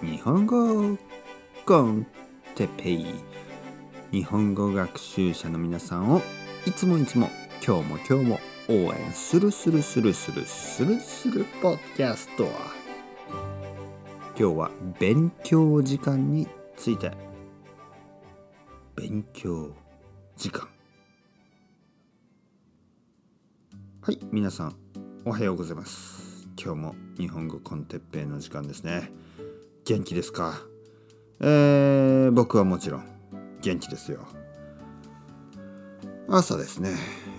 日本語コンテペイ。日本語学習者の皆さんをいつもいつも今日も今日も応援するするするするするするポッキャスト今日は勉強時間について。勉強時間。はい皆さんおはようございます。今日も日本語コンテッペイの時間ですね。元気ですか？えー、僕はもちろん元気ですよ。朝ですね。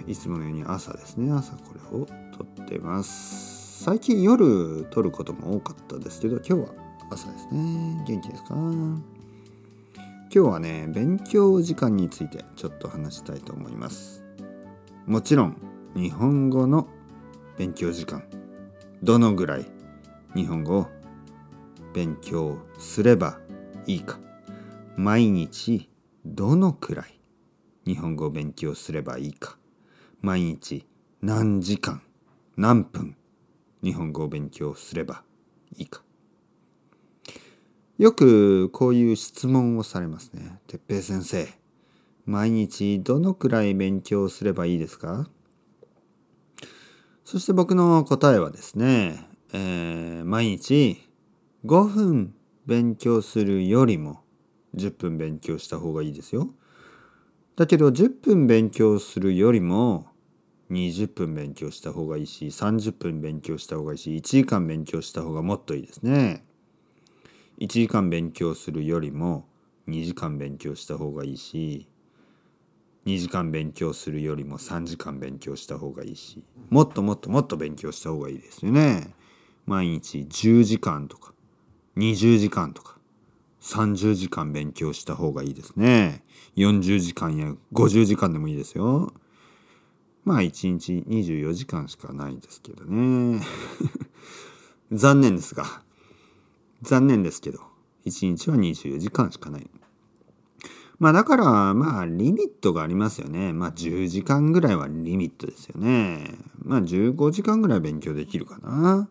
いつものように朝ですね。朝これを撮ってます。最近夜撮ることも多かったですけど今日は朝ですね。元気ですか？今日はね勉強時間についてちょっと話したいと思います。もちろん日本語の勉強時間。どのぐらい日本語を勉強すればいいか。毎日どのくらい日本語を勉強すればいいか。毎日何時間何分日本語を勉強すればいいか。よくこういう質問をされますね。てっぺい先生、毎日どのくらい勉強すればいいですか？そして僕の答えはですね、えー、毎日5分勉強するよりも10分勉強した方がいいですよ。だけど10分勉強するよりも20分勉強した方がいいし30分勉強した方がいいし1時間勉強した方がもっといいですね。1時間勉強するよりも2時間勉強した方がいいし2時間勉強するよりも3時間勉強した方がいいしもっともっともっと勉強した方がいいですよね。毎日10時間とか20時間とか30時間勉強した方がいいですね。40時間や50時間でもいいですよ。まあ1日24時間しかないですけどね。残念ですが。残念ですけど、1日は24時間しかない。まあだから、まあリミットがありますよね。まあ10時間ぐらいはリミットですよね。まあ15時間ぐらい勉強できるかな。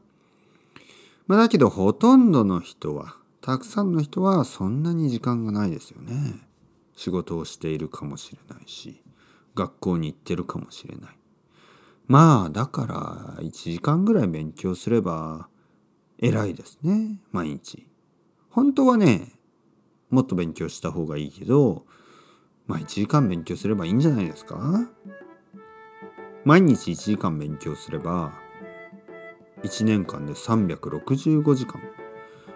まあだけどほとんどの人は、たくさんの人はそんなに時間がないですよね。仕事をしているかもしれないし、学校に行ってるかもしれない。まあだから1時間ぐらい勉強すれば偉いですね、毎日。本当はね、もっと勉強した方がいいけど、まあ1時間勉強すればいいんじゃないですか毎日1時間勉強すれば、1年間で365時間。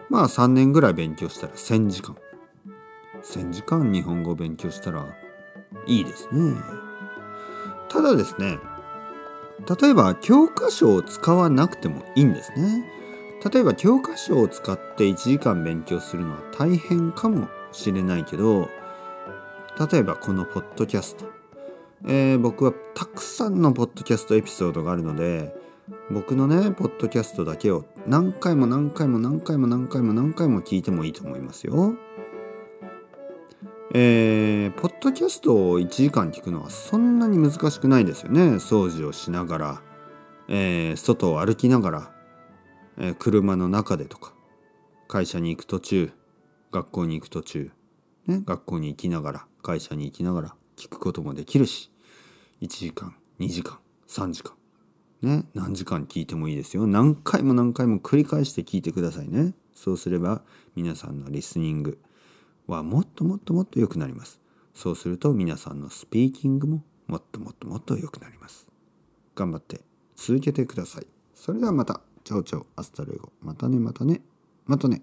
まあ3年ぐらい勉強したら1000時間。1000時間日本語を勉強したらいいですね。ただですね、例えば教科書を使わなくてもいいんですね。例えば教科書を使って1時間勉強するのは大変かもしれないけど例えばこのポッドキャスト、えー、僕はたくさんのポッドキャストエピソードがあるので僕のねポッドキャストだけを何回も何回も何回も何回も何回も聞いてもいいと思いますよ。えー、ポッドキャストを1時間聞くのはそんなに難しくないですよね掃除をしながら、えー、外を歩きながらえ車の中でとか会社に行く途中学校に行く途中、ね、学校に行きながら会社に行きながら聞くこともできるし1時間2時間3時間ね何時間聞いてもいいですよ。何回も何回も繰り返して聞いてくださいね。そうすれば皆さんのリスニングはもっともっともっと良くなります。そうすると皆さんのスピーキングももっともっともっと良くなります。頑張って続けてください。それではまた。チャオチャオ hasta luego。またねまたね。またね。